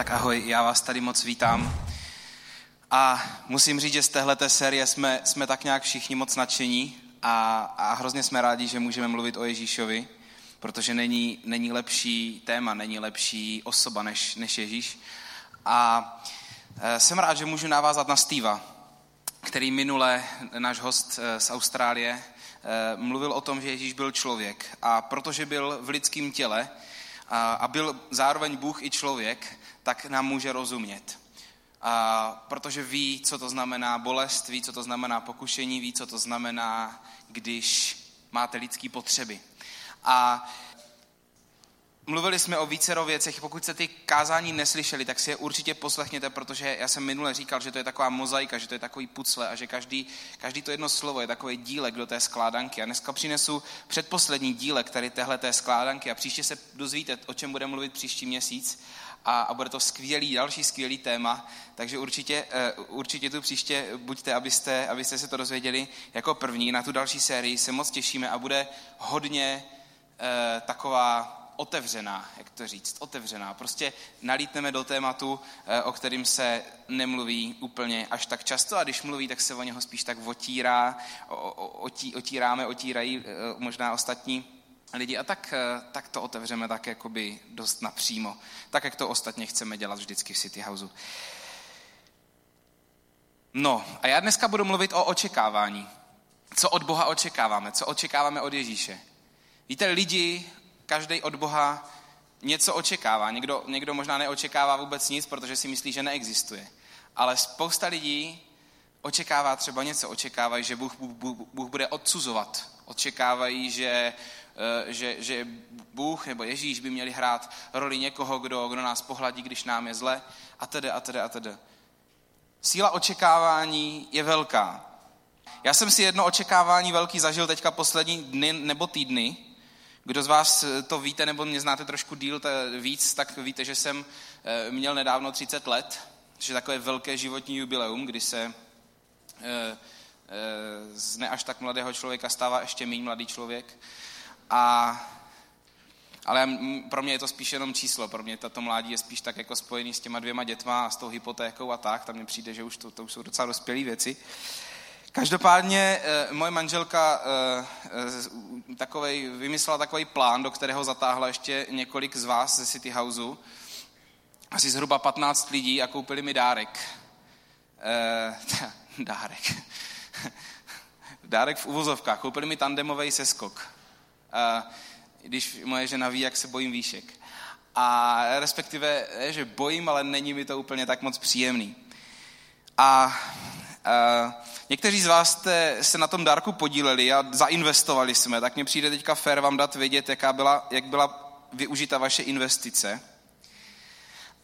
Tak ahoj, já vás tady moc vítám. A musím říct, že z téhleté série jsme, jsme tak nějak všichni moc nadšení a, a hrozně jsme rádi, že můžeme mluvit o Ježíšovi, protože není, není lepší téma, není lepší osoba než, než Ježíš. A e, jsem rád, že můžu navázat na Steva, který minule, náš host e, z Austrálie, e, mluvil o tom, že Ježíš byl člověk. A protože byl v lidském těle a byl zároveň Bůh i člověk, tak nám může rozumět. A protože ví, co to znamená bolest, ví, co to znamená pokušení, ví, co to znamená, když máte lidské potřeby. A mluvili jsme o vícero věcech. Pokud jste ty kázání neslyšeli, tak si je určitě poslechněte, protože já jsem minule říkal, že to je taková mozaika, že to je takový pucle a že každý, každý to jedno slovo je takový dílek do té skládanky. A dneska přinesu předposlední dílek tady téhle té skládanky a příště se dozvíte, o čem budeme mluvit příští měsíc a, a bude to skvělý, další skvělý téma, takže určitě, uh, určitě tu příště buďte, abyste, abyste se to dozvěděli jako první. Na tu další sérii se moc těšíme a bude hodně uh, taková otevřená, jak to říct, otevřená. Prostě nalítneme do tématu, eh, o kterým se nemluví úplně až tak často a když mluví, tak se o něho spíš tak otírá, otí, otíráme, otírají možná ostatní lidi a tak, eh, tak to otevřeme tak jakoby dost napřímo. Tak, jak to ostatně chceme dělat vždycky v City Houseu. No a já dneska budu mluvit o očekávání. Co od Boha očekáváme? Co očekáváme od Ježíše? Víte, lidi, každý od Boha něco očekává. Někdo, někdo možná neočekává vůbec nic, protože si myslí, že neexistuje. Ale spousta lidí očekává třeba něco. Očekávají, že Bůh, Bůh, Bůh bude odsuzovat. Očekávají, že že, že Bůh nebo Ježíš by měli hrát roli někoho, kdo, kdo nás pohladí, když nám je zle a tedy a tedy a tedy. Síla očekávání je velká. Já jsem si jedno očekávání velký zažil teďka poslední dny nebo týdny. Kdo z vás to víte nebo mě znáte trošku díl víc, tak víte, že jsem eh, měl nedávno 30 let, je takové velké životní jubileum, kdy se eh, z ne až tak mladého člověka stává ještě méně mladý člověk. A, ale pro mě je to spíš jenom číslo. Pro mě tato mládí je spíš tak jako spojený s těma dvěma dětma a s tou hypotékou a tak. Tam mně přijde, že už to, to už jsou docela dospělé věci. Každopádně eh, moje manželka eh, eh, takovej, vymyslela takový plán, do kterého zatáhla ještě několik z vás ze City Houseu. Asi zhruba 15 lidí a koupili mi dárek. Dárek. dárek v uvozovkách. Koupili mi tandemový seskok když moje žena ví, jak se bojím výšek. A respektive, že bojím, ale není mi to úplně tak moc příjemný. A a někteří z vás jste se na tom dárku podíleli a zainvestovali jsme, tak mně přijde teďka fér vám dát vědět, jaká byla, jak byla využita vaše investice.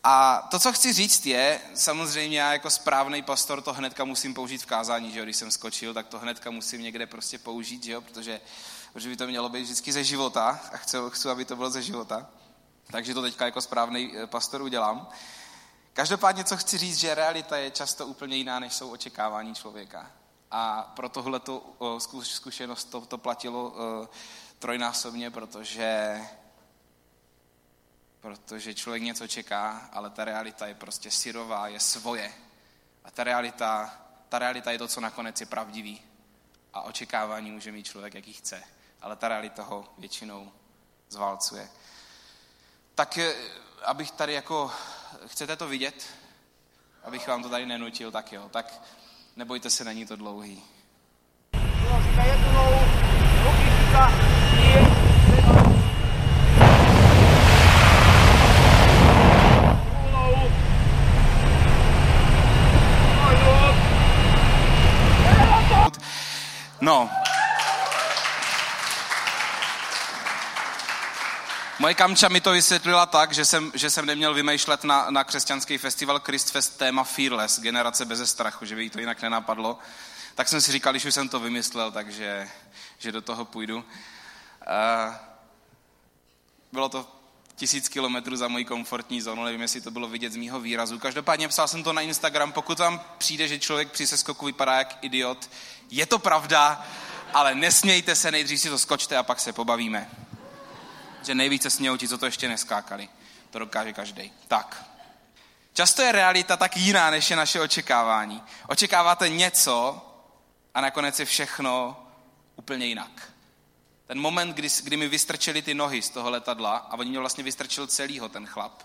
A to, co chci říct, je, samozřejmě já jako správný pastor to hnedka musím použít v kázání, že jo? když jsem skočil, tak to hnedka musím někde prostě použít, že jo? protože protože by to mělo být vždycky ze života a chci, chci, aby to bylo ze života. Takže to teďka jako správný eh, pastor udělám. Každopádně, co chci říct, že realita je často úplně jiná, než jsou očekávání člověka. A pro tohle zkušenost to, to platilo uh, trojnásobně, protože, protože člověk něco čeká, ale ta realita je prostě syrová, je svoje. A ta realita, ta realita je to, co nakonec je pravdivý. A očekávání může mít člověk, jaký chce ale ta realita ho většinou zválcuje. Tak eh, abych tady jako, chcete to vidět? Abych vám to tady nenutil, tak jo, tak nebojte se, není to dlouhý. No, Moje kamča mi to vysvětlila tak, že jsem, že jsem neměl vymýšlet na, na křesťanský festival Christfest téma Fearless, generace bez strachu, že by jí to jinak nenapadlo. Tak jsem si říkal, když už jsem to vymyslel, takže že do toho půjdu. Uh, bylo to tisíc kilometrů za mojí komfortní zónu, nevím, jestli to bylo vidět z mýho výrazu. Každopádně psal jsem to na Instagram, pokud vám přijde, že člověk při seskoku vypadá jak idiot, je to pravda, ale nesmějte se, nejdřív si to skočte a pak se pobavíme že nejvíce smějou ti, co to ještě neskákali. To dokáže každý. Tak. Často je realita tak jiná, než je naše očekávání. Očekáváte něco a nakonec je všechno úplně jinak. Ten moment, kdy, kdy mi vystrčili ty nohy z toho letadla a oni mě vlastně vystrčil celýho ten chlap,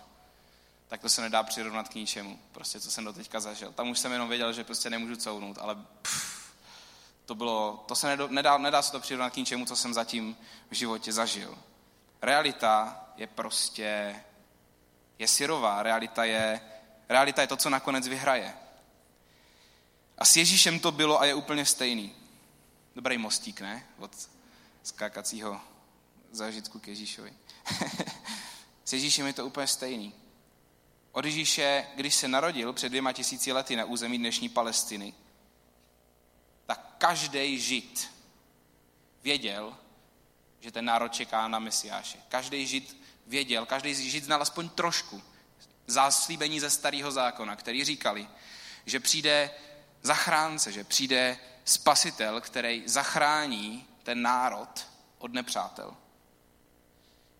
tak to se nedá přirovnat k ničemu. Prostě, co jsem do teďka zažil. Tam už jsem jenom věděl, že prostě nemůžu couvnout, ale pff, to bylo, to se nedá, nedá se to přirovnat k ničemu, co jsem zatím v životě zažil. Realita je prostě, je syrová, realita je, realita je to, co nakonec vyhraje. A s Ježíšem to bylo a je úplně stejný. Dobrý mostík, ne? Od skákacího zážitku k Ježíšovi. s Ježíšem je to úplně stejný. Od Ježíše, když se narodil před dvěma tisíci lety na území dnešní Palestiny, tak každý žid věděl, že ten národ čeká na Mesiáše. Každý žid věděl, každý žid znal aspoň trošku záslíbení ze starého zákona, který říkali, že přijde zachránce, že přijde spasitel, který zachrání ten národ od nepřátel.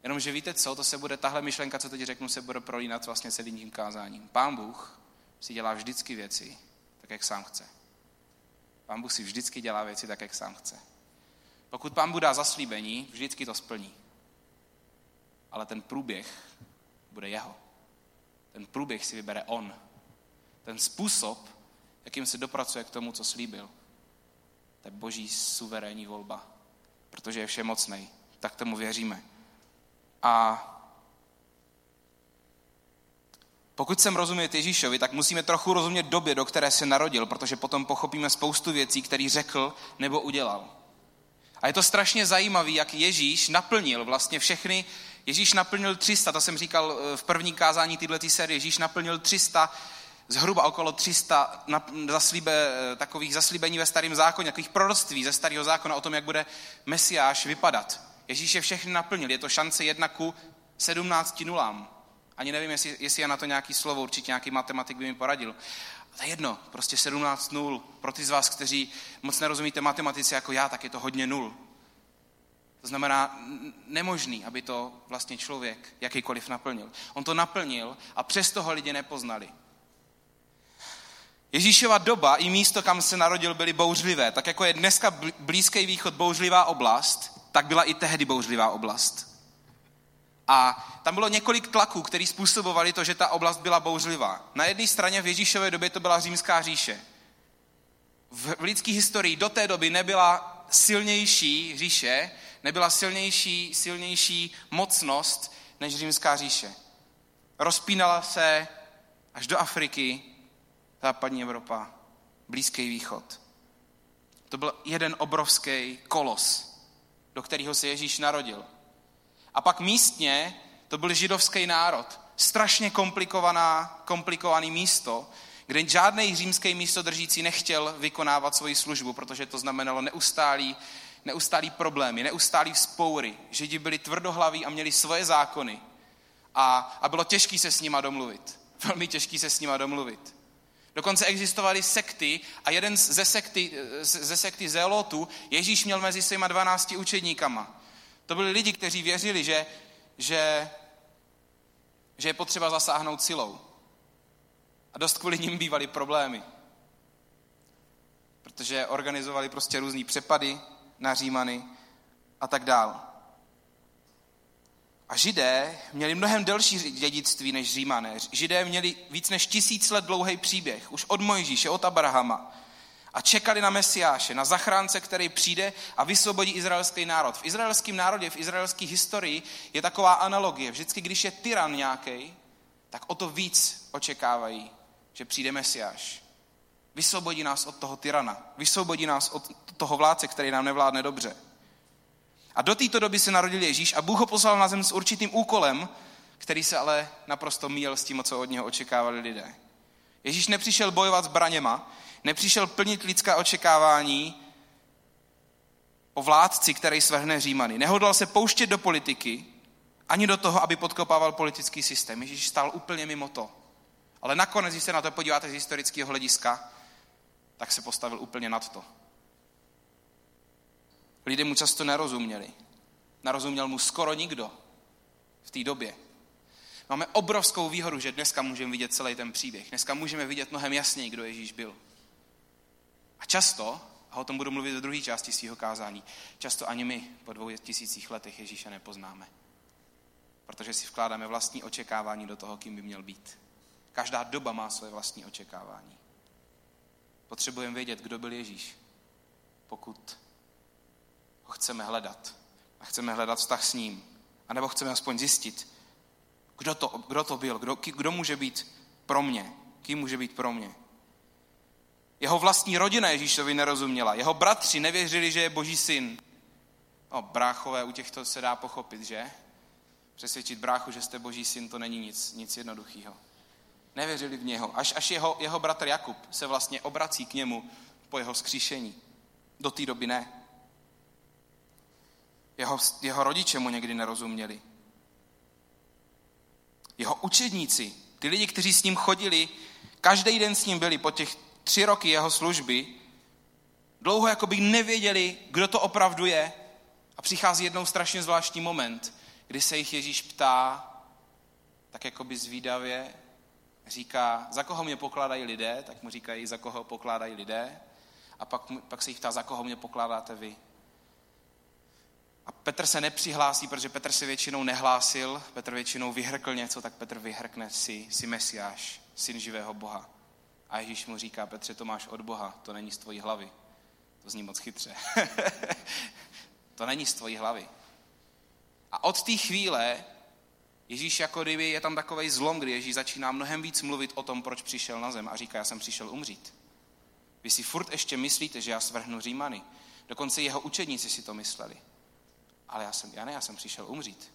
Jenomže víte co, to se bude, tahle myšlenka, co teď řeknu, se bude prolínat vlastně celým tím kázáním. Pán Bůh si dělá vždycky věci tak, jak sám chce. Pán Bůh si vždycky dělá věci tak, jak sám chce. Pokud pán Bůh dá zaslíbení, vždycky to splní. Ale ten průběh bude jeho. Ten průběh si vybere on. Ten způsob, jakým se dopracuje k tomu, co slíbil, to je boží suverénní volba. Protože je všemocný. Tak tomu věříme. A pokud jsem rozumět Ježíšovi, tak musíme trochu rozumět době, do které se narodil, protože potom pochopíme spoustu věcí, které řekl nebo udělal. A je to strašně zajímavé, jak Ježíš naplnil vlastně všechny, Ježíš naplnil 300, to jsem říkal eh, v první kázání této série, Ježíš naplnil 300, zhruba okolo 300 zaslíbe, eh, takových zaslíbení ve starém zákoně, takových proroctví ze starého zákona o tom, jak bude Mesiáš vypadat. Ježíš je všechny naplnil, je to šance jedna ku 17 nulám. Ani nevím, jestli, jestli je na to nějaký slovo, určitě nějaký matematik by mi poradil. To je jedno, prostě 17 nul. Pro ty z vás, kteří moc nerozumíte matematice jako já, tak je to hodně nul. To znamená nemožný, aby to vlastně člověk jakýkoliv naplnil. On to naplnil a přesto ho lidi nepoznali. Ježíšova doba i místo, kam se narodil, byly bouřlivé. Tak jako je dneska Blízký východ bouřlivá oblast, tak byla i tehdy bouřlivá oblast. A tam bylo několik tlaků, které způsobovali to, že ta oblast byla bouřlivá. Na jedné straně v Ježíšové době to byla římská říše. V lidské historii do té doby nebyla silnější říše, nebyla silnější, silnější mocnost než římská říše. Rozpínala se až do Afriky, západní Evropa, Blízký východ. To byl jeden obrovský kolos, do kterého se Ježíš narodil. A pak místně to byl židovský národ. Strašně komplikovaná, komplikovaný místo, kde žádný římský místo držící nechtěl vykonávat svoji službu, protože to znamenalo neustálý, neustálý problémy, neustálý spoury. Židi byli tvrdohlaví a měli svoje zákony. A, a bylo těžké se s nima domluvit. Velmi těžké se s nima domluvit. Dokonce existovaly sekty a jeden ze sekty, ze sekty Zelotů Ježíš měl mezi svýma 12 učedníkama. To byli lidi, kteří věřili, že, že, že je potřeba zasáhnout silou. A dost kvůli ním bývaly problémy. Protože organizovali prostě různý přepady na Římany a tak dál. A židé měli mnohem delší dědictví než římané. Židé měli víc než tisíc let dlouhý příběh, už od Mojžíše, od Abrahama a čekali na Mesiáše, na zachránce, který přijde a vysvobodí izraelský národ. V izraelském národě, v izraelské historii je taková analogie. Vždycky, když je tyran nějaký, tak o to víc očekávají, že přijde Mesiáš. Vysvobodí nás od toho tyrana. Vysvobodí nás od toho vládce, který nám nevládne dobře. A do této doby se narodil Ježíš a Bůh ho poslal na zem s určitým úkolem, který se ale naprosto míjel s tím, co od něho očekávali lidé. Ježíš nepřišel bojovat zbraněma, nepřišel plnit lidská očekávání o vládci, který svrhne Římany. Nehodlal se pouštět do politiky, ani do toho, aby podkopával politický systém. Ježíš stál úplně mimo to. Ale nakonec, když se na to podíváte z historického hlediska, tak se postavil úplně nad to. Lidé mu často nerozuměli. Narozuměl mu skoro nikdo v té době. Máme obrovskou výhodu, že dneska můžeme vidět celý ten příběh. Dneska můžeme vidět mnohem jasněji, kdo Ježíš byl. A často, a o tom budu mluvit do druhé části svého kázání, často ani my po dvou tisících letech Ježíše nepoznáme. Protože si vkládáme vlastní očekávání do toho, kým by měl být. Každá doba má své vlastní očekávání. Potřebujeme vědět, kdo byl Ježíš, pokud ho chceme hledat. A chceme hledat vztah s ním. A nebo chceme aspoň zjistit, kdo to, kdo to byl, kdo, kdo může být pro mě, kým může být pro mě. Jeho vlastní rodina Ježíšovi nerozuměla. Jeho bratři nevěřili, že je boží syn. No, bráchové, u těchto se dá pochopit, že? Přesvědčit bráchu, že jste boží syn, to není nic, nic jednoduchého. Nevěřili v něho. Až, až jeho, jeho bratr Jakub se vlastně obrací k němu po jeho skříšení. Do té doby ne. Jeho, jeho rodiče mu někdy nerozuměli. Jeho učedníci, ty lidi, kteří s ním chodili, každý den s ním byli po těch tři roky jeho služby, dlouho jako by nevěděli, kdo to opravdu je. A přichází jednou strašně zvláštní moment, kdy se jich Ježíš ptá, tak jako by zvídavě, říká, za koho mě pokládají lidé, tak mu říkají, za koho pokládají lidé. A pak, pak se jich ptá, za koho mě pokládáte vy. A Petr se nepřihlásí, protože Petr se většinou nehlásil, Petr většinou vyhrkl něco, tak Petr vyhrkne si, si Mesiáš, syn živého Boha. A Ježíš mu říká, Petře, to máš od Boha, to není z tvojí hlavy. To zní moc chytře. to není z tvojí hlavy. A od té chvíle Ježíš jako kdyby je tam takový zlom, kdy Ježíš začíná mnohem víc mluvit o tom, proč přišel na zem a říká, já jsem přišel umřít. Vy si furt ještě myslíte, že já svrhnu Římany. Dokonce jeho učedníci si to mysleli. Ale já, jsem, já ne, já jsem přišel umřít.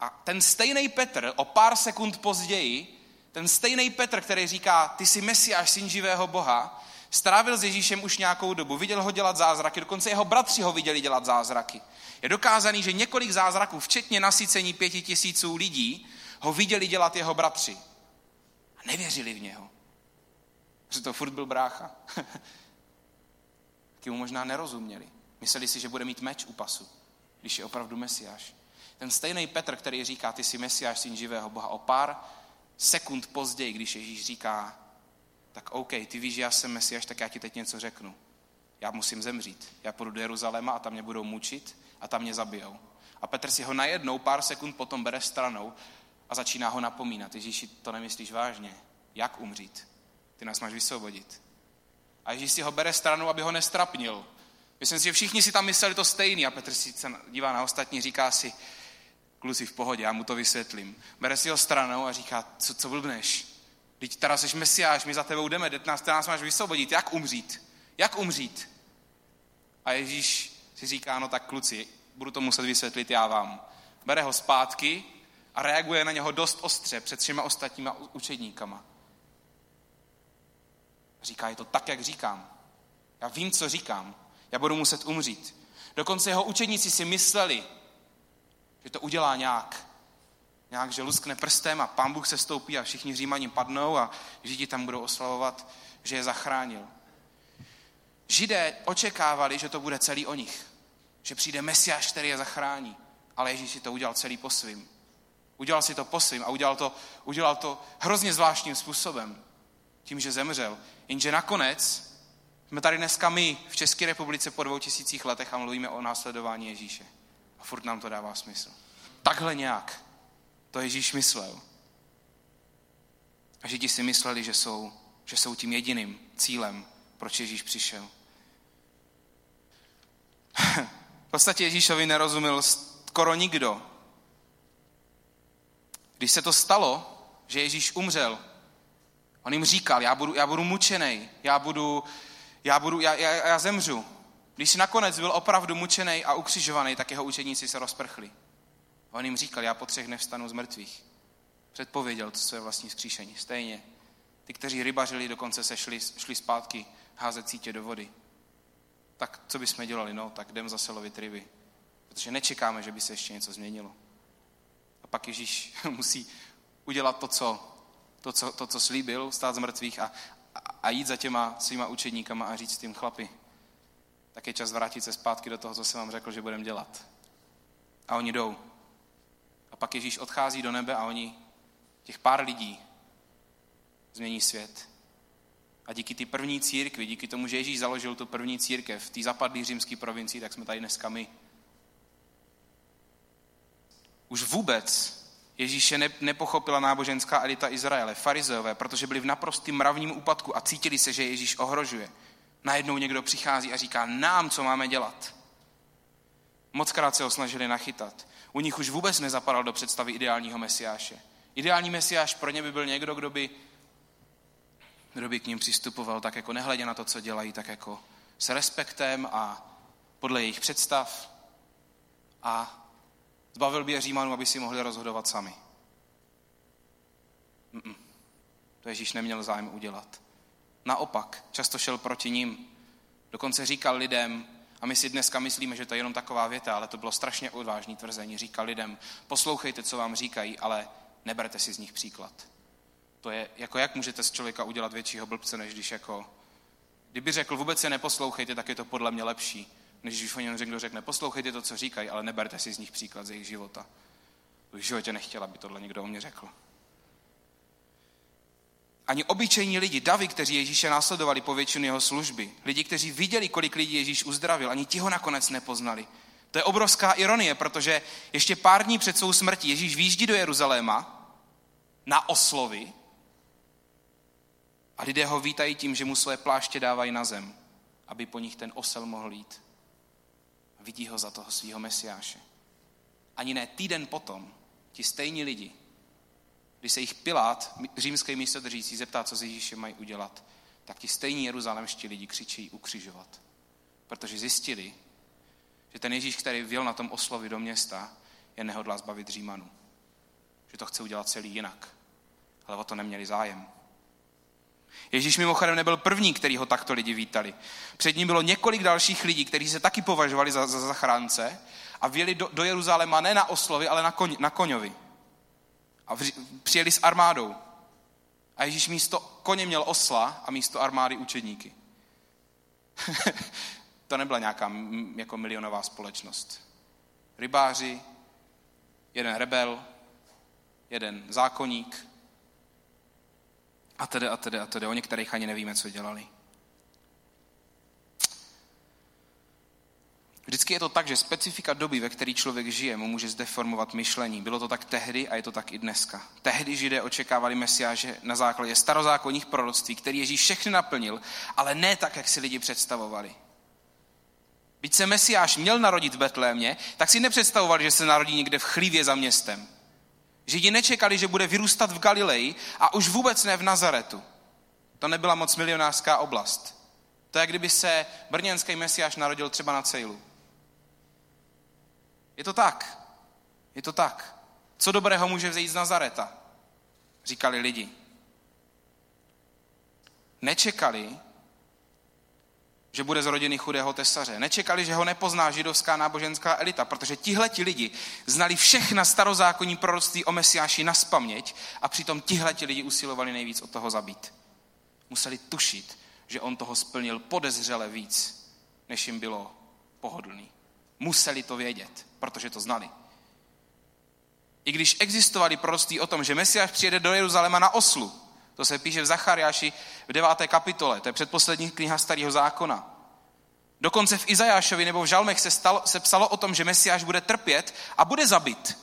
A ten stejný Petr o pár sekund později, ten stejný Petr, který říká, ty jsi Mesiáš, syn živého Boha, strávil s Ježíšem už nějakou dobu, viděl ho dělat zázraky, dokonce jeho bratři ho viděli dělat zázraky. Je dokázaný, že několik zázraků, včetně nasycení pěti tisíců lidí, ho viděli dělat jeho bratři. A nevěřili v něho. Protože to furt byl brácha. Taky mu možná nerozuměli. Mysleli si, že bude mít meč u pasu, když je opravdu mesiáš. Ten stejný Petr, který říká, ty jsi mesiáš, syn živého Boha, o pár sekund později, když Ježíš říká, tak OK, ty víš, že já jsem mesiáš, tak já ti teď něco řeknu. Já musím zemřít. Já půjdu do Jeruzaléma a tam mě budou mučit a tam mě zabijou. A Petr si ho najednou pár sekund potom bere stranou a začíná ho napomínat. Ježíši, to nemyslíš vážně. Jak umřít? Ty nás máš vysvobodit. A Ježíš si ho bere stranou, aby ho nestrapnil. Myslím si, že všichni si tam mysleli to stejný a Petr si dívá na ostatní, říká si, kluci v pohodě, já mu to vysvětlím. Bere si ho stranou a říká, co, co blbneš? Teď teda jsi mesiáš, my za tebou jdeme, teď nás, nás máš vysvobodit. Jak umřít? Jak umřít? A Ježíš si říká, no tak kluci, budu to muset vysvětlit já vám. Bere ho zpátky a reaguje na něho dost ostře před všema ostatníma učedníkama. Říká, je to tak, jak říkám. Já vím, co říkám. Já budu muset umřít. Dokonce jeho učedníci si mysleli, že to udělá nějak. Nějak, že luskne prstem a pán Bůh se stoupí a všichni římaní padnou a Židi tam budou oslavovat, že je zachránil. Židé očekávali, že to bude celý o nich. Že přijde Mesiáš, který je zachrání. Ale Ježíš si to udělal celý po svým. Udělal si to po svým a udělal to, udělal to hrozně zvláštním způsobem. Tím, že zemřel. Jenže nakonec jsme tady dneska my v České republice po dvou tisících letech a mluvíme o následování Ježíše. A furt nám to dává smysl. Takhle nějak to Ježíš myslel. A Židi si mysleli, že jsou, že jsou tím jediným cílem, proč Ježíš přišel. v podstatě Ježíšovi nerozuměl skoro nikdo. Když se to stalo, že Ježíš umřel, on jim říkal, já budu, já budu mučený, já budu, já, budu, já, já, já zemřu. Když nakonec byl opravdu mučený a ukřižovaný, tak jeho učeníci se rozprchli. On jim říkal, já po třech nevstanu z mrtvých. Předpověděl to své vlastní vzkříšení. Stejně. Ty, kteří rybařili, dokonce se šli, šli zpátky házet cítě do vody. Tak co bychom dělali? No, tak jdem zase lovit ryby. Protože nečekáme, že by se ještě něco změnilo. A pak Ježíš musí udělat to, co, to, co, to, co slíbil, stát z mrtvých a, a, a jít za těma svýma učedníkama a říct tím chlapi, tak je čas vrátit se zpátky do toho, co jsem vám řekl, že budeme dělat. A oni jdou. A pak Ježíš odchází do nebe a oni, těch pár lidí, změní svět. A díky ty první církvi, díky tomu, že Ježíš založil tu první církev v té zapadlé římské provincii, tak jsme tady dneska my. Už vůbec Ježíše nepochopila náboženská elita Izraele, farizeové, protože byli v naprostém mravním úpadku a cítili se, že Ježíš ohrožuje. Najednou někdo přichází a říká nám, co máme dělat. Mockrát se ho snažili nachytat. U nich už vůbec nezapadal do představy ideálního mesiáše. Ideální mesiáš pro ně by byl někdo, kdo by, kdo by k ním přistupoval tak jako nehledě na to, co dělají, tak jako s respektem a podle jejich představ a zbavil by je Římanů, aby si mohli rozhodovat sami. Mm-mm. To Ježíš neměl zájem udělat. Naopak, často šel proti ním. Dokonce říkal lidem, a my si dneska myslíme, že to je jenom taková věta, ale to bylo strašně odvážný tvrzení. Říkal lidem, poslouchejte, co vám říkají, ale neberte si z nich příklad. To je, jako jak můžete z člověka udělat většího blbce, než když jako, kdyby řekl, vůbec se neposlouchejte, tak je to podle mě lepší, než když o něm někdo řekne, poslouchejte to, co říkají, ale neberte si z nich příklad z jejich života. V životě nechtěla, aby tohle někdo o mě řekl. Ani obyčejní lidi, davy, kteří Ježíše následovali po většinu jeho služby, lidi, kteří viděli, kolik lidí Ježíš uzdravil, ani ti ho nakonec nepoznali. To je obrovská ironie, protože ještě pár dní před svou smrtí Ježíš výjíždí do Jeruzaléma na oslovy a lidé ho vítají tím, že mu své pláště dávají na zem, aby po nich ten osel mohl jít. Vidí ho za toho svého mesiáše. Ani ne týden potom ti stejní lidi když se jich Pilát, římský místodržící, zeptá, co s Ježíšem mají udělat, tak ti stejní jeruzalemští lidi křičí ukřižovat. Protože zjistili, že ten Ježíš, který vjel na tom oslovi do města, je nehodlá zbavit Římanů. Že to chce udělat celý jinak. Ale o to neměli zájem. Ježíš mimochodem nebyl první, který ho takto lidi vítali. Před ním bylo několik dalších lidí, kteří se taky považovali za, za zachránce a vjeli do, do Jeruzaléma ne na oslovi, ale na, koň, na koňovi a přijeli s armádou. A Ježíš místo koně měl osla a místo armády učedníky. to nebyla nějaká jako milionová společnost. Rybáři, jeden rebel, jeden zákonník a tedy a tedy a tedy. O některých ani nevíme, co dělali. Vždycky je to tak, že specifika doby, ve které člověk žije, mu může zdeformovat myšlení. Bylo to tak tehdy a je to tak i dneska. Tehdy židé očekávali mesiáže na základě starozákonních proroctví, který Ježíš všechny naplnil, ale ne tak, jak si lidi představovali. Byť se mesiáš měl narodit v Betlémě, tak si nepředstavovali, že se narodí někde v chlívě za městem. Židi nečekali, že bude vyrůstat v Galileji a už vůbec ne v Nazaretu. To nebyla moc milionářská oblast. To je, kdyby se brněnský mesiáš narodil třeba na Cejlu. Je to tak. Je to tak. Co dobrého může vzejít z Nazareta? Říkali lidi. Nečekali, že bude z rodiny chudého tesaře. Nečekali, že ho nepozná židovská náboženská elita, protože tihleti lidi znali všechna starozákonní proroctví o Mesiáši na spaměť a přitom tihleti lidi usilovali nejvíc od toho zabít. Museli tušit, že on toho splnil podezřele víc, než jim bylo pohodlný. Museli to vědět, protože to znali. I když existovali proroctví o tom, že Mesiáš přijede do Jeruzaléma na oslu, to se píše v Zachariáši v deváté kapitole, to je předposlední kniha starého zákona. Dokonce v Izajášovi nebo v Žalmech se, stalo, se psalo o tom, že Mesiáš bude trpět a bude zabit.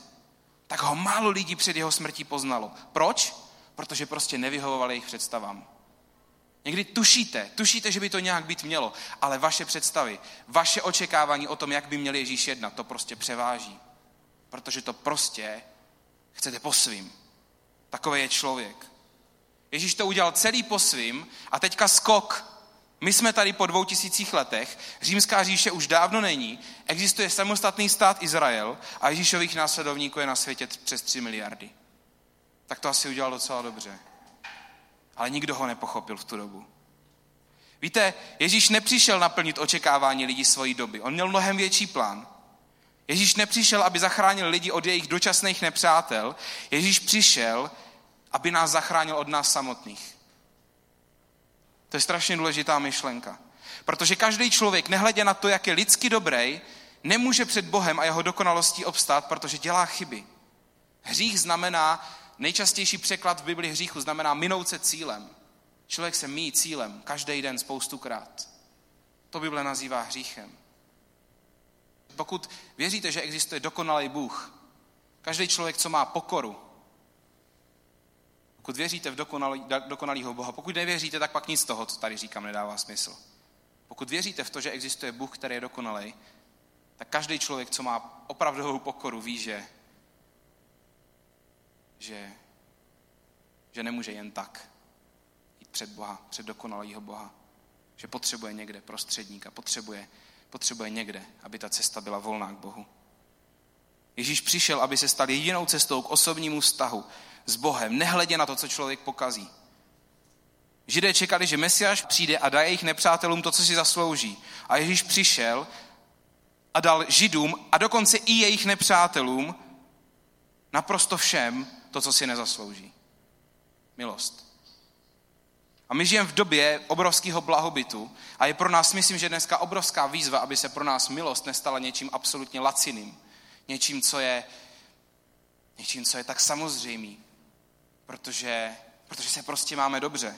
Tak ho málo lidí před jeho smrtí poznalo. Proč? Protože prostě nevyhovovali jejich představám. Někdy tušíte, tušíte, že by to nějak být mělo, ale vaše představy, vaše očekávání o tom, jak by měl Ježíš jednat, to prostě převáží. Protože to prostě chcete po svým. Takový je člověk. Ježíš to udělal celý po svým a teďka skok. My jsme tady po dvou tisících letech, římská říše už dávno není, existuje samostatný stát Izrael a Ježíšových následovníků je na světě přes 3 miliardy. Tak to asi udělal docela dobře ale nikdo ho nepochopil v tu dobu. Víte, Ježíš nepřišel naplnit očekávání lidí svojí doby. On měl mnohem větší plán. Ježíš nepřišel, aby zachránil lidi od jejich dočasných nepřátel. Ježíš přišel, aby nás zachránil od nás samotných. To je strašně důležitá myšlenka. Protože každý člověk, nehledě na to, jak je lidsky dobrý, nemůže před Bohem a jeho dokonalostí obstát, protože dělá chyby. Hřích znamená, nejčastější překlad v Bibli hříchu znamená minout se cílem. Člověk se míjí cílem každý den spoustukrát. To Bible nazývá hříchem. Pokud věříte, že existuje dokonalý Bůh, každý člověk, co má pokoru, pokud věříte v dokonalý, dokonalýho Boha, pokud nevěříte, tak pak nic z toho, co tady říkám, nedává smysl. Pokud věříte v to, že existuje Bůh, který je dokonalý, tak každý člověk, co má opravdovou pokoru, ví, že, že, že nemůže jen tak jít před Boha, před dokonalýho Boha. Že potřebuje někde prostředníka, potřebuje, potřebuje někde, aby ta cesta byla volná k Bohu. Ježíš přišel, aby se stal jedinou cestou k osobnímu vztahu s Bohem, nehledě na to, co člověk pokazí. Židé čekali, že Mesiáš přijde a dá jejich nepřátelům to, co si zaslouží. A Ježíš přišel a dal Židům a dokonce i jejich nepřátelům naprosto všem to, co si nezaslouží. Milost. A my žijeme v době obrovského blahobytu a je pro nás, myslím, že dneska obrovská výzva, aby se pro nás milost nestala něčím absolutně laciným. Něčím, co je, něčím, co je tak samozřejmý. Protože, protože se prostě máme dobře.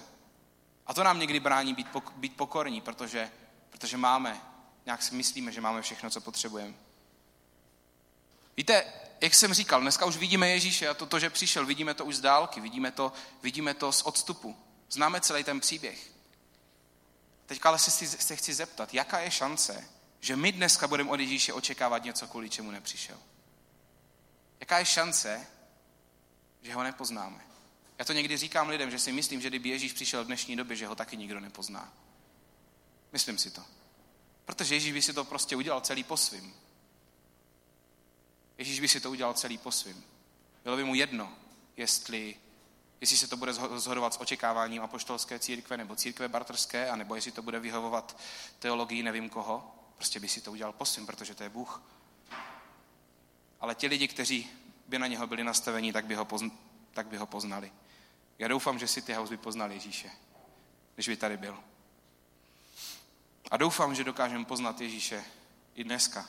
A to nám někdy brání být, být pokorní, protože, protože máme, nějak si myslíme, že máme všechno, co potřebujeme. Víte, jak jsem říkal, dneska už vidíme Ježíše a to, to že přišel, vidíme to už z dálky, vidíme to, vidíme to z odstupu. Známe celý ten příběh. Teď ale se, se chci zeptat, jaká je šance, že my dneska budeme od Ježíše očekávat něco, kvůli čemu nepřišel? Jaká je šance, že ho nepoznáme? Já to někdy říkám lidem, že si myslím, že kdyby Ježíš přišel v dnešní době, že ho taky nikdo nepozná. Myslím si to. Protože Ježíš by si to prostě udělal celý po svým. Ježíš by si to udělal celý po svým. Bylo by mu jedno, jestli, jestli se to bude zhodovat s očekáváním apoštolské církve nebo církve bartrské, anebo jestli to bude vyhovovat teologii nevím koho. Prostě by si to udělal po svým, protože to je Bůh. Ale ti lidi, kteří by na něho byli nastaveni, tak by ho, pozn- tak by ho poznali. Já doufám, že si ty by poznal Ježíše, když by tady byl. A doufám, že dokážeme poznat Ježíše i dneska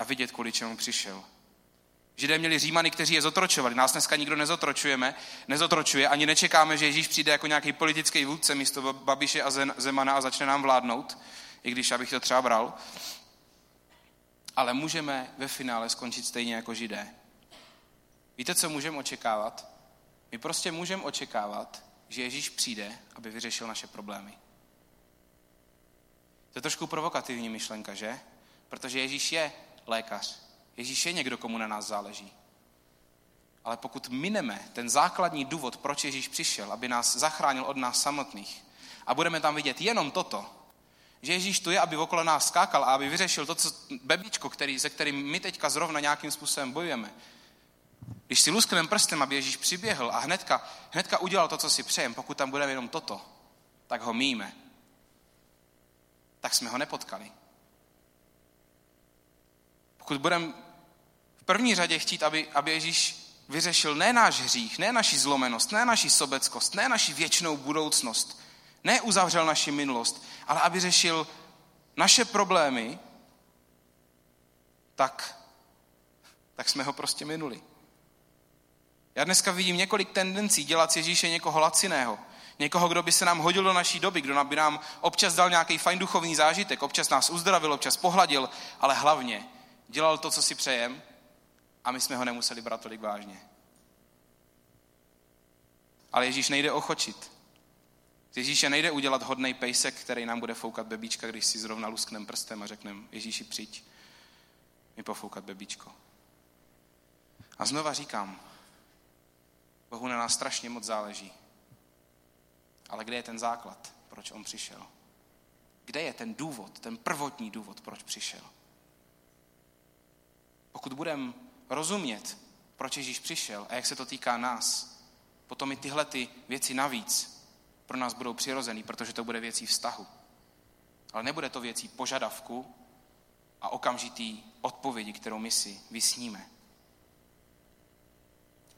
a vidět, kvůli čemu přišel. Židé měli římany, kteří je zotročovali. Nás dneska nikdo nezotročujeme, nezotročuje, ani nečekáme, že Ježíš přijde jako nějaký politický vůdce místo Babiše a Zemana a začne nám vládnout, i když abych to třeba bral. Ale můžeme ve finále skončit stejně jako Židé. Víte, co můžeme očekávat? My prostě můžeme očekávat, že Ježíš přijde, aby vyřešil naše problémy. To je trošku provokativní myšlenka, že? Protože Ježíš je lékař. Ježíš je někdo, komu na nás záleží. Ale pokud mineme ten základní důvod, proč Ježíš přišel, aby nás zachránil od nás samotných, a budeme tam vidět jenom toto, že Ježíš tu je, aby okolo nás skákal a aby vyřešil to, co bebičko, který, se kterým my teďka zrovna nějakým způsobem bojujeme, když si luskneme prstem, aby Ježíš přiběhl a hnedka, hnedka udělal to, co si přejem, pokud tam budeme jenom toto, tak ho míme. Tak jsme ho nepotkali. Pokud budeme v první řadě chtít, aby, aby Ježíš vyřešil ne náš hřích, ne naši zlomenost, ne naši sobeckost, ne naši věčnou budoucnost, ne uzavřel naši minulost, ale aby řešil naše problémy, tak, tak jsme ho prostě minuli. Já dneska vidím několik tendencí dělat z Ježíše někoho laciného. Někoho, kdo by se nám hodil do naší doby, kdo by nám občas dal nějaký fajn duchovní zážitek, občas nás uzdravil, občas pohladil, ale hlavně dělal to, co si přejem a my jsme ho nemuseli brát tolik vážně. Ale Ježíš nejde ochočit. Z Ježíše nejde udělat hodný pejsek, který nám bude foukat bebíčka, když si zrovna lusknem prstem a řekneme, Ježíši přijď, mi pofoukat bebíčko. A znova říkám, Bohu na nás strašně moc záleží. Ale kde je ten základ, proč on přišel? Kde je ten důvod, ten prvotní důvod, proč přišel? Pokud budeme rozumět, proč Ježíš přišel a jak se to týká nás, potom i tyhle ty věci navíc pro nás budou přirozený, protože to bude věcí vztahu. Ale nebude to věcí požadavku a okamžitý odpovědi, kterou my si vysníme.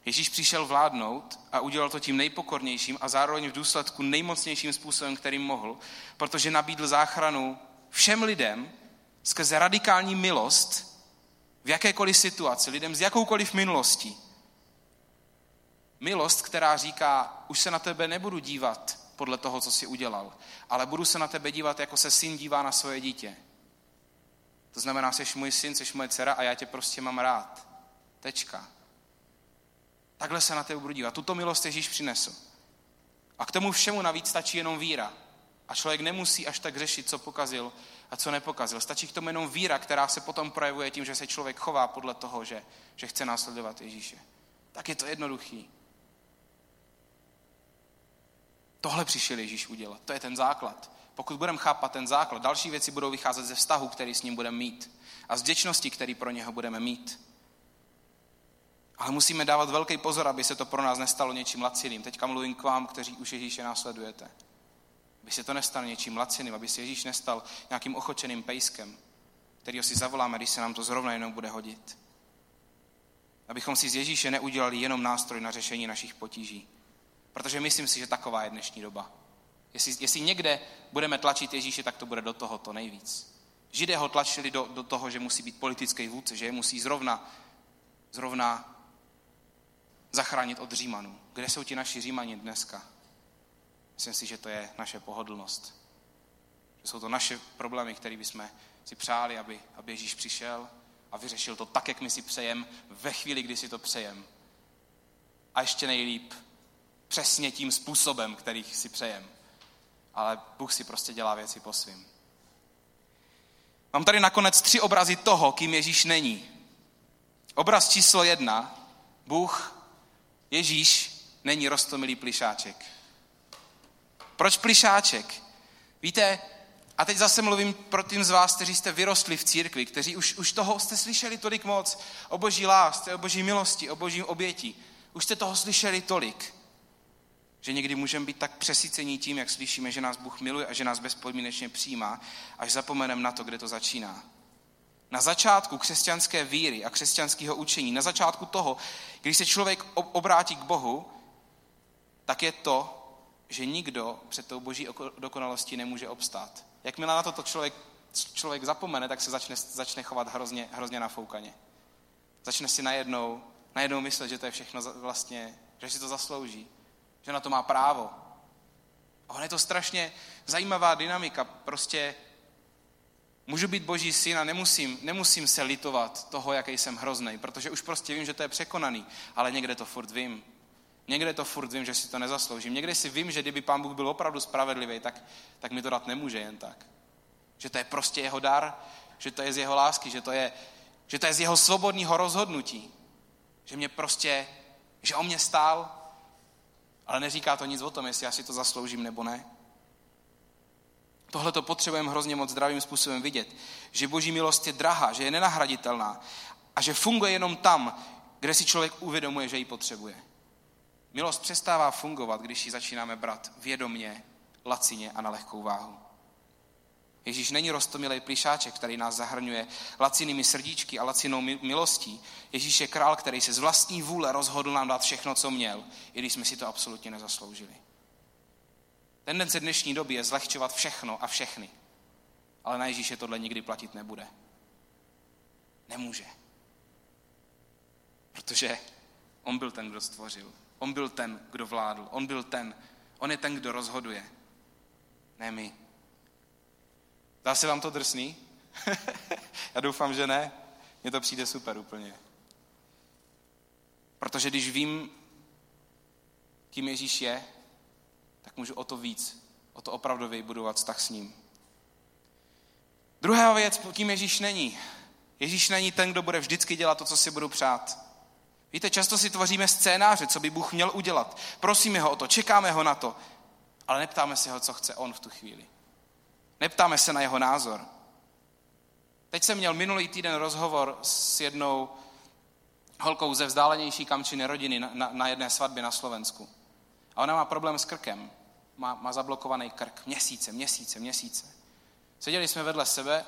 Ježíš přišel vládnout a udělal to tím nejpokornějším a zároveň v důsledku nejmocnějším způsobem, kterým mohl, protože nabídl záchranu všem lidem skrze radikální milost v jakékoliv situaci, lidem z jakoukoliv minulostí. milost, která říká, už se na tebe nebudu dívat podle toho, co jsi udělal, ale budu se na tebe dívat, jako se syn dívá na svoje dítě. To znamená, jsi můj syn, jsi moje dcera a já tě prostě mám rád. Tečka. Takhle se na tebe budu dívat. Tuto milost Ježíš přinesl. A k tomu všemu navíc stačí jenom víra. A člověk nemusí až tak řešit, co pokazil a co nepokazil. Stačí k tomu jenom víra, která se potom projevuje tím, že se člověk chová podle toho, že, že chce následovat Ježíše. Tak je to jednoduchý. Tohle přišel Ježíš udělat. To je ten základ. Pokud budeme chápat ten základ, další věci budou vycházet ze vztahu, který s ním budeme mít. A z děčnosti, který pro něho budeme mít. Ale musíme dávat velký pozor, aby se to pro nás nestalo něčím laciným. Teďka mluvím k vám, kteří už Ježíše následujete. Aby se to nestalo něčím laciným, aby se Ježíš nestal nějakým ochočeným pejskem, kterýho si zavoláme, když se nám to zrovna jenom bude hodit. Abychom si z Ježíše neudělali jenom nástroj na řešení našich potíží. Protože myslím si, že taková je dnešní doba. Jestli, jestli někde budeme tlačit Ježíše, tak to bude do tohoto nejvíc. Židé ho tlačili do, do toho, že musí být politický vůdce, že je musí zrovna, zrovna zachránit od Římanů. Kde jsou ti naši Římani dneska? Myslím si, že to je naše pohodlnost. Že jsou to naše problémy, které bychom si přáli, aby, aby Ježíš přišel a vyřešil to tak, jak my si přejem, ve chvíli, kdy si to přejem. A ještě nejlíp přesně tím způsobem, který si přejem. Ale Bůh si prostě dělá věci po svým. Mám tady nakonec tři obrazy toho, kým Ježíš není. Obraz číslo jedna. Bůh, Ježíš, není rostomilý plišáček. Proč plišáček? Víte, a teď zase mluvím pro tím z vás, kteří jste vyrostli v církvi, kteří už, už toho jste slyšeli tolik moc, o boží lásce, o boží milosti, o boží oběti. Už jste toho slyšeli tolik, že někdy můžeme být tak přesycení tím, jak slyšíme, že nás Bůh miluje a že nás bezpodmínečně přijímá, až zapomeneme na to, kde to začíná. Na začátku křesťanské víry a křesťanského učení, na začátku toho, když se člověk obrátí k Bohu, tak je to, že nikdo před tou boží dokonalostí nemůže obstát. Jakmile na to člověk, člověk zapomene, tak se začne, začne chovat hrozně, hrozně nafoukaně. Začne si najednou, najednou myslet, že to je všechno vlastně, že si to zaslouží, že na to má právo. A on je to strašně zajímavá dynamika. Prostě můžu být boží syn a nemusím, nemusím se litovat toho, jaký jsem hrozný, protože už prostě vím, že to je překonaný, ale někde to furt vím. Někde to furt vím, že si to nezasloužím. Někde si vím, že kdyby pán Bůh byl opravdu spravedlivý, tak, tak mi to dát nemůže jen tak. Že to je prostě jeho dar, že to je z jeho lásky, že to je, že to je z jeho svobodného rozhodnutí. Že mě prostě, že o mě stál, ale neříká to nic o tom, jestli já si to zasloužím nebo ne. Tohle to potřebujeme hrozně moc zdravým způsobem vidět. Že boží milost je drahá, že je nenahraditelná a že funguje jenom tam, kde si člověk uvědomuje, že ji potřebuje. Milost přestává fungovat, když ji začínáme brát vědomně, lacině a na lehkou váhu. Ježíš není rostomilý plišáček, který nás zahrnuje lacinými srdíčky a lacinou milostí. Ježíš je král, který se z vlastní vůle rozhodl nám dát všechno, co měl, i když jsme si to absolutně nezasloužili. Tendence dnešní doby je zlehčovat všechno a všechny. Ale na Ježíše tohle nikdy platit nebude. Nemůže. Protože on byl ten, kdo stvořil. On byl ten, kdo vládl. On byl ten. On je ten, kdo rozhoduje. Ne my. Dá se vám to drsný? Já doufám, že ne. Mně to přijde super úplně. Protože když vím, kým Ježíš je, tak můžu o to víc, o to opravdu vybudovat vztah s ním. Druhá věc, kým Ježíš není. Ježíš není ten, kdo bude vždycky dělat to, co si budu přát. Víte, často si tvoříme scénáře, co by Bůh měl udělat. Prosíme ho o to, čekáme ho na to, ale neptáme se ho, co chce on v tu chvíli. Neptáme se na jeho názor. Teď jsem měl minulý týden rozhovor s jednou holkou ze vzdálenější kamčiny rodiny na, na, na jedné svatbě na Slovensku. A ona má problém s krkem. Má, má zablokovaný krk. Měsíce, měsíce, měsíce. Seděli jsme vedle sebe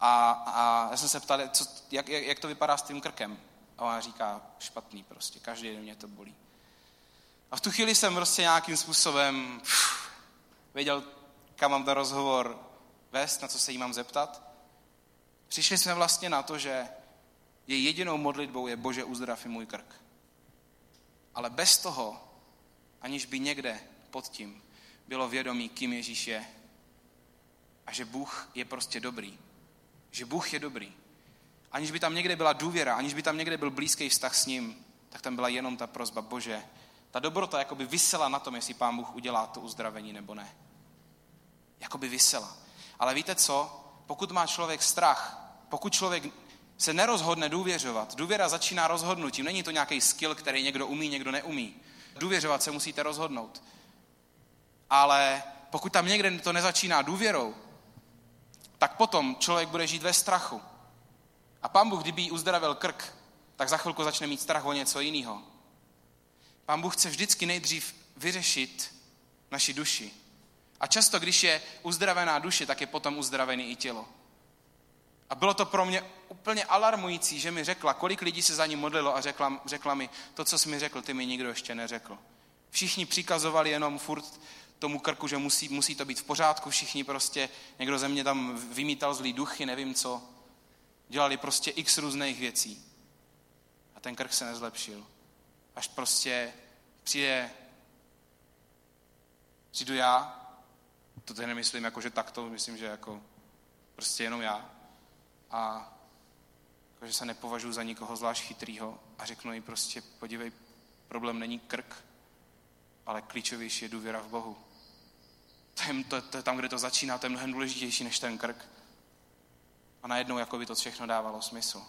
a, a já jsem se ptal, co, jak, jak, jak to vypadá s tím krkem. A ona říká, špatný prostě, každý den mě to bolí. A v tu chvíli jsem prostě nějakým způsobem pff, věděl, kam mám ten rozhovor vést, na co se jí mám zeptat. Přišli jsme vlastně na to, že její jedinou modlitbou je Bože uzdrav můj krk. ale bez toho, aniž by někde pod tím bylo vědomí, kým Ježíš je a že Bůh je prostě dobrý. Že Bůh je dobrý. Aniž by tam někde byla důvěra, aniž by tam někde byl blízký vztah s ním, tak tam byla jenom ta prozba, Bože, ta dobrota jakoby vysela na tom, jestli pán Bůh udělá to uzdravení nebo ne. Jakoby vysela. Ale víte co? Pokud má člověk strach, pokud člověk se nerozhodne důvěřovat, důvěra začíná rozhodnutím. Není to nějaký skill, který někdo umí, někdo neumí. Důvěřovat se musíte rozhodnout. Ale pokud tam někde to nezačíná důvěrou, tak potom člověk bude žít ve strachu. A pán Bůh, kdyby jí uzdravil krk, tak za chvilku začne mít strach o něco jiného. Pán Bůh chce vždycky nejdřív vyřešit naši duši. A často, když je uzdravená duše, tak je potom uzdravený i tělo. A bylo to pro mě úplně alarmující, že mi řekla, kolik lidí se za ní modlilo a řekla, řekla mi, to, co jsi mi řekl, ty mi nikdo ještě neřekl. Všichni přikazovali jenom furt tomu krku, že musí, musí to být v pořádku, všichni prostě, někdo ze mě tam vymítal zlý duchy, nevím co. Dělali prostě x různých věcí. A ten krk se nezlepšil. Až prostě přijde, přijdu já, to teď nemyslím jako, že takto, myslím, že jako prostě jenom já. A jako, že se nepovažuji za nikoho zvlášť chytrýho a řeknu jí prostě, podívej, problém není krk, ale klíčovější je důvěra v Bohu. To je, to, to je tam, kde to začíná, to je mnohem důležitější než ten krk. A najednou jako by to všechno dávalo smysl.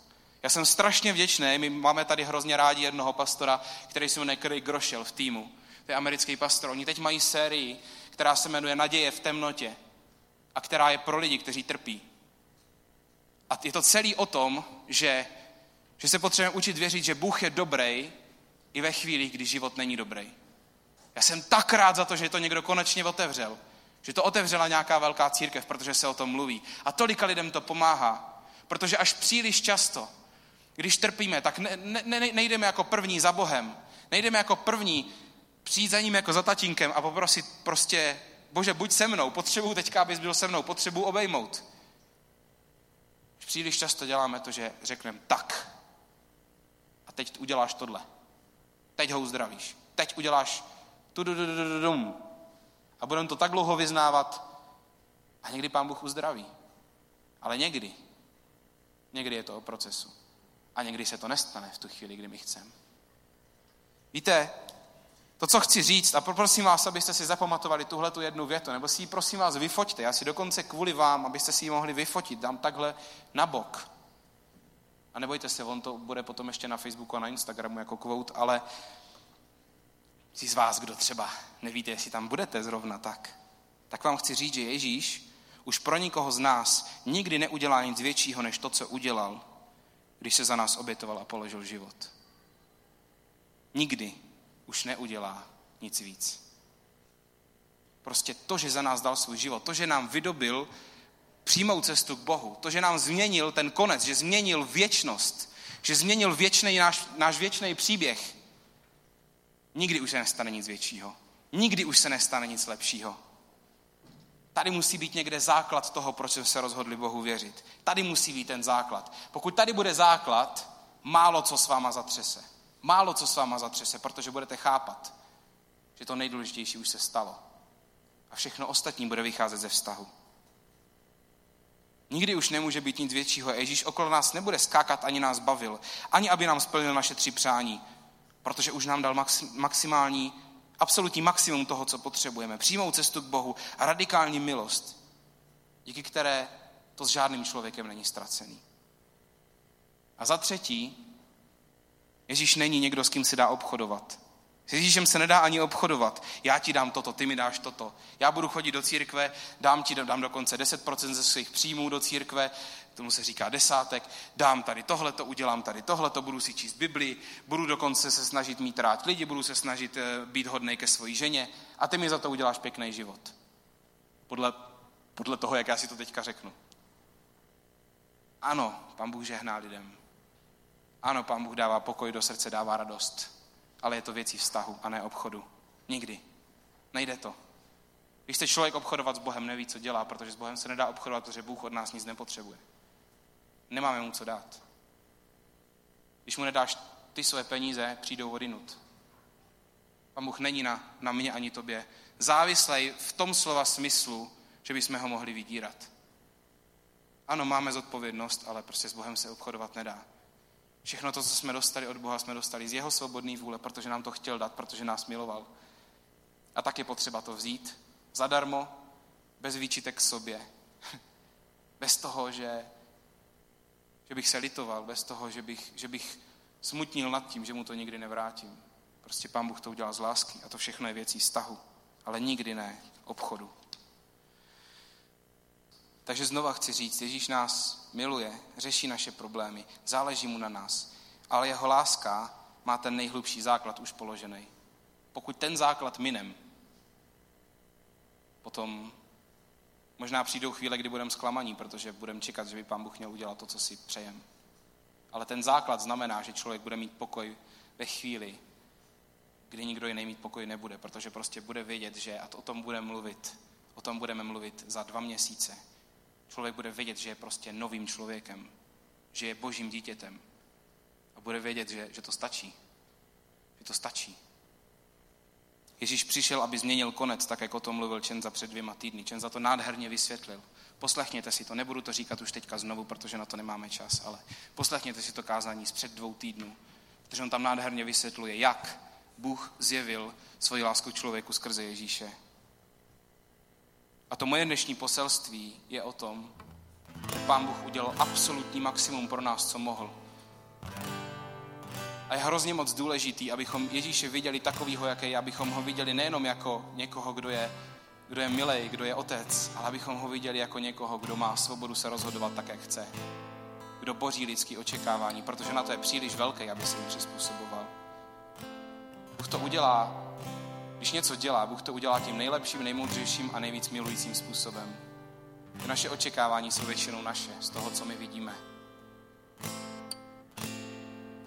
Já jsem strašně vděčný, my máme tady hrozně rádi jednoho pastora, který se jmenuje Craig Groschel v týmu. To je americký pastor. Oni teď mají sérii, která se jmenuje Naděje v temnotě a která je pro lidi, kteří trpí. A je to celý o tom, že, že se potřebujeme učit věřit, že Bůh je dobrý i ve chvíli, kdy život není dobrý. Já jsem tak rád za to, že to někdo konečně otevřel. Že to otevřela nějaká velká církev, protože se o tom mluví. A tolika lidem to pomáhá. Protože až příliš často, když trpíme, tak ne, ne, ne, nejdeme jako první za Bohem. Nejdeme jako první přijít za ním jako za tatínkem a poprosit prostě, bože, buď se mnou, potřebuju teďka, abys byl se mnou, potřebuju obejmout. Příliš často děláme to, že řekneme tak. A teď uděláš tohle. Teď ho uzdravíš. Teď uděláš tu A budeme to tak dlouho vyznávat a někdy pán Bůh uzdraví. Ale někdy, někdy je to o procesu. A někdy se to nestane v tu chvíli, kdy my chceme. Víte, to, co chci říct, a poprosím vás, abyste si zapamatovali tuhle tu jednu větu, nebo si ji prosím vás vyfoťte. Já si dokonce kvůli vám, abyste si ji mohli vyfotit, dám takhle na bok. A nebojte se, on to bude potom ještě na Facebooku a na Instagramu jako quote, ale si z vás, kdo třeba nevíte, jestli tam budete zrovna tak, tak vám chci říct, že Ježíš už pro nikoho z nás nikdy neudělá nic většího, než to, co udělal, když se za nás obětoval a položil život. Nikdy už neudělá nic víc. Prostě to, že za nás dal svůj život, to, že nám vydobil přímou cestu k Bohu, to, že nám změnil ten konec, že změnil věčnost, že změnil věčný, náš, náš věčný příběh, nikdy už se nestane nic většího. Nikdy už se nestane nic lepšího. Tady musí být někde základ toho, proč jsme se rozhodli Bohu věřit. Tady musí být ten základ. Pokud tady bude základ, málo co s váma zatřese. Málo co s váma zatřese, protože budete chápat, že to nejdůležitější už se stalo. A všechno ostatní bude vycházet ze vztahu. Nikdy už nemůže být nic většího. Ježíš okolo nás nebude skákat, ani nás bavil, ani aby nám splnil naše tři přání, protože už nám dal maximální, absolutní maximum toho, co potřebujeme. Přímou cestu k Bohu a radikální milost, díky které to s žádným člověkem není ztracený. A za třetí, Ježíš není někdo, s kým se dá obchodovat. S Ježíšem se nedá ani obchodovat. Já ti dám toto, ty mi dáš toto. Já budu chodit do církve, dám ti dám dokonce 10% ze svých příjmů do církve, tomu se říká desátek, dám tady tohle, to udělám tady tohle, to budu si číst Biblii, budu dokonce se snažit mít rád lidi, budu se snažit eh, být hodnej ke své ženě a ty mi za to uděláš pěkný život. Podle, podle toho, jak já si to teďka řeknu. Ano, pan Bůh žehná lidem. Ano, pán Bůh dává pokoj do srdce, dává radost. Ale je to věcí vztahu a ne obchodu. Nikdy. Nejde to. Když chce člověk obchodovat s Bohem, neví, co dělá, protože s Bohem se nedá obchodovat, protože Bůh od nás nic nepotřebuje. Nemáme mu co dát. Když mu nedáš ty své peníze, přijdou odinut. Pán Bůh není na, na mě ani tobě závislej v tom slova smyslu, že bychom ho mohli vydírat. Ano, máme zodpovědnost, ale prostě s Bohem se obchodovat nedá. Všechno to, co jsme dostali od Boha, jsme dostali z jeho svobodné vůle, protože nám to chtěl dát, protože nás miloval. A tak je potřeba to vzít zadarmo, bez výčitek k sobě. Bez toho, že, že bych se litoval, bez toho, že bych, že bych smutnil nad tím, že mu to nikdy nevrátím. Prostě pán Bůh to udělal z lásky a to všechno je věcí vztahu, ale nikdy ne obchodu. Takže znova chci říct, Ježíš nás miluje, řeší naše problémy, záleží mu na nás, ale jeho láska má ten nejhlubší základ už položený. Pokud ten základ minem, potom možná přijdou chvíle, kdy budeme zklamaní, protože budeme čekat, že by pán Bůh měl udělat to, co si přejem. Ale ten základ znamená, že člověk bude mít pokoj ve chvíli, kdy nikdo jiný mít pokoj nebude, protože prostě bude vědět, že, a to o tom budeme mluvit, o tom budeme mluvit za dva měsíce, člověk bude vědět, že je prostě novým člověkem, že je božím dítětem a bude vědět, že, že to stačí. Že to stačí. Ježíš přišel, aby změnil konec, tak jako o tom mluvil Čenza před dvěma týdny. Čenza to nádherně vysvětlil. Poslechněte si to, nebudu to říkat už teďka znovu, protože na to nemáme čas, ale poslechněte si to kázání z před dvou týdnů, protože on tam nádherně vysvětluje, jak Bůh zjevil svoji lásku člověku skrze Ježíše. A to moje dnešní poselství je o tom, že Pán Bůh udělal absolutní maximum pro nás, co mohl. A je hrozně moc důležitý, abychom Ježíše viděli takovýho, jaký je, abychom ho viděli nejenom jako někoho, kdo je, kdo je milej, kdo je otec, ale abychom ho viděli jako někoho, kdo má svobodu se rozhodovat tak, jak chce. Kdo boří lidský očekávání, protože na to je příliš velký, aby se jim přizpůsoboval. Bůh to udělá když něco dělá, Bůh to udělá tím nejlepším, nejmoudřejším a nejvíc milujícím způsobem. Naše očekávání jsou většinou naše, z toho, co my vidíme.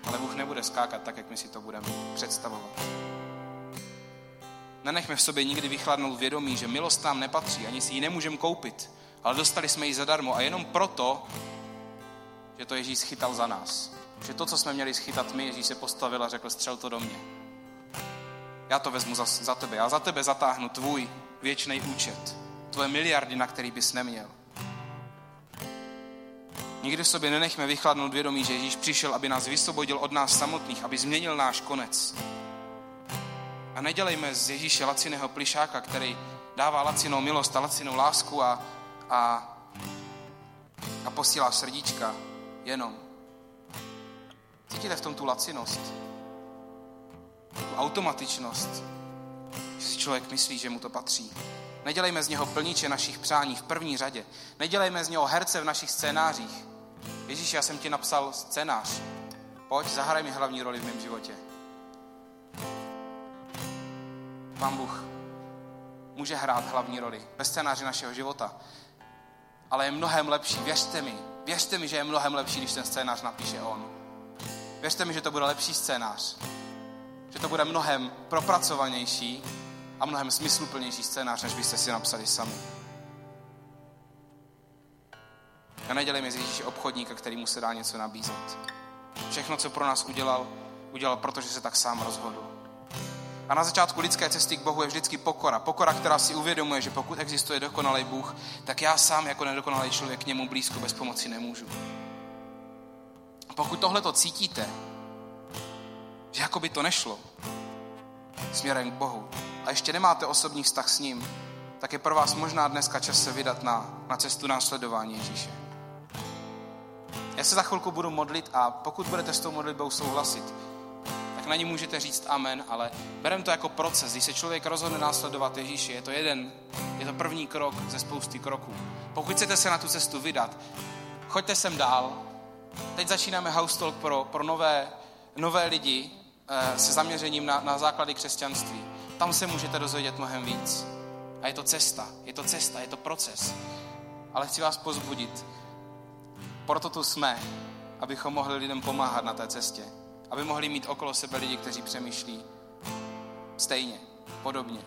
Ale Bůh nebude skákat tak, jak my si to budeme představovat. Nenechme v sobě nikdy vychladnout vědomí, že milost nám nepatří, ani si ji nemůžeme koupit, ale dostali jsme ji zadarmo a jenom proto, že to Ježíš schytal za nás. Že to, co jsme měli schytat my, Ježíš se postavil a řekl, střel to do mě já to vezmu za, za tebe. Já za tebe zatáhnu tvůj věčný účet. Tvoje miliardy, na který bys neměl. Nikdy v sobě nenechme vychladnout vědomí, že Ježíš přišel, aby nás vysvobodil od nás samotných, aby změnil náš konec. A nedělejme z Ježíše laciného plišáka, který dává lacinou milost a lacinou lásku a, a, a posílá srdíčka jenom. Cítíte v tom tu lacinost? Automatičnost, že si člověk myslí, že mu to patří. Nedělejme z něho plníče našich přání v první řadě. Nedělejme z něho herce v našich scénářích. Ježíš, já jsem ti napsal scénář. Pojď, zahraj mi hlavní roli v mém životě. Pán Bůh může hrát hlavní roli ve scénáři našeho života, ale je mnohem lepší, věřte mi, věřte mi, že je mnohem lepší, když ten scénář napíše on. Věřte mi, že to bude lepší scénář, že to bude mnohem propracovanější a mnohem smysluplnější scénář, než byste si napsali sami. A nedělejme z Ježíše obchodníka, který mu se dá něco nabízet. Všechno, co pro nás udělal, udělal, protože se tak sám rozhodl. A na začátku lidské cesty k Bohu je vždycky pokora. Pokora, která si uvědomuje, že pokud existuje dokonalý Bůh, tak já sám jako nedokonalý člověk k němu blízko bez pomoci nemůžu. Pokud tohle to cítíte, že jako by to nešlo směrem k Bohu a ještě nemáte osobní vztah s ním, tak je pro vás možná dneska čas se vydat na, na cestu následování Ježíše. Já se za chvilku budu modlit a pokud budete s tou modlitbou souhlasit, tak na ní můžete říct amen, ale berem to jako proces. Když se člověk rozhodne následovat Ježíše, je to jeden, je to první krok ze spousty kroků. Pokud chcete se na tu cestu vydat, choďte sem dál. Teď začínáme House Talk pro, pro nové, nové lidi, se zaměřením na, na základy křesťanství. Tam se můžete dozvědět mnohem víc. A je to cesta, je to cesta, je to proces. Ale chci vás pozbudit. Proto tu jsme, abychom mohli lidem pomáhat na té cestě. Aby mohli mít okolo sebe lidi, kteří přemýšlí stejně, podobně.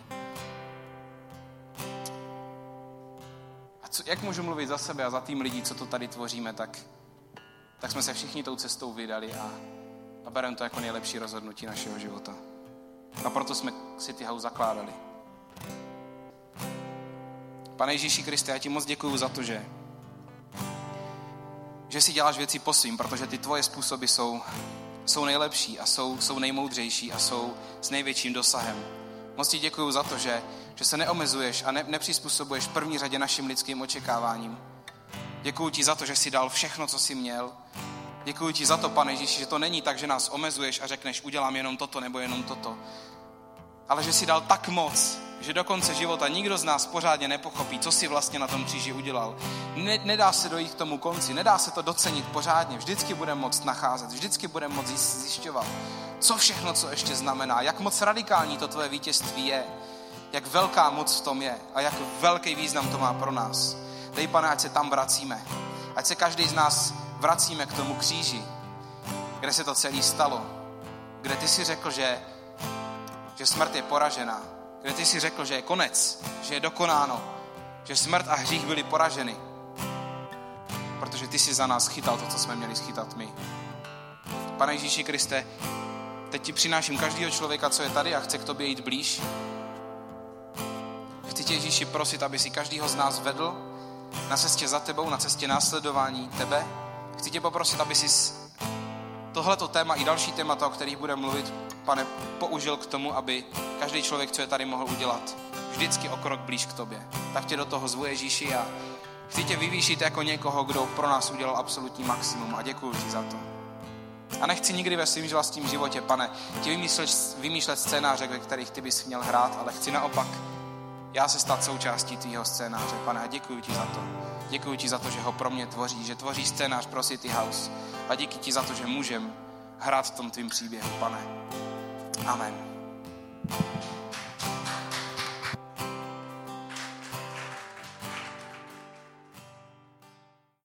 A co, jak můžu mluvit za sebe a za tým lidí, co to tady tvoříme, tak, tak jsme se všichni tou cestou vydali a a bereme to jako nejlepší rozhodnutí našeho života. A proto jsme City House zakládali. Pane Ježíši Kriste, já ti moc děkuju za to, že, že si děláš věci po svým, protože ty tvoje způsoby jsou, jsou nejlepší a jsou, jsou nejmoudřejší a jsou s největším dosahem. Moc ti děkuju za to, že, že se neomezuješ a ne, nepřizpůsobuješ v první řadě našim lidským očekáváním. Děkuji ti za to, že jsi dal všechno, co jsi měl. Děkuji ti za to, pane Ježíši, že to není tak, že nás omezuješ a řekneš, udělám jenom toto nebo jenom toto. Ale že jsi dal tak moc, že do konce života nikdo z nás pořádně nepochopí, co si vlastně na tom kříži udělal. Ne, nedá se dojít k tomu konci, nedá se to docenit pořádně. Vždycky budeme moct nacházet, vždycky budeme moct zjišťovat, co všechno, co ještě znamená, jak moc radikální to tvoje vítězství je, jak velká moc v tom je a jak velký význam to má pro nás. Dej, pane, ať se tam vracíme. Ať se každý z nás vracíme k tomu kříži, kde se to celé stalo. Kde ty si řekl, že, že smrt je poražená. Kde ty si řekl, že je konec, že je dokonáno. Že smrt a hřích byly poraženy. Protože ty si za nás chytal to, co jsme měli schytat my. Pane Ježíši Kriste, teď ti přináším každého člověka, co je tady a chce k tobě jít blíž. Chci tě Ježíši prosit, aby si každýho z nás vedl na cestě za tebou, na cestě následování tebe. Chci tě poprosit, aby si tohleto téma i další témata, o kterých budeme mluvit, pane, použil k tomu, aby každý člověk, co je tady, mohl udělat vždycky o krok blíž k tobě. Tak tě do toho zvu Ježíši a chci tě vyvýšit jako někoho, kdo pro nás udělal absolutní maximum a děkuji ti za to. A nechci nikdy ve svém vlastním životě, pane, ti vymýšlet, vymýšlet scénáře, ve kterých ty bys měl hrát, ale chci naopak já se stát součástí tvýho scénáře. Pane, a děkuji ti za to. Děkuji ti za to, že ho pro mě tvoří, že tvoří scénář pro City House. A díky ti za to, že můžem hrát v tom tvým příběhu, pane. Amen.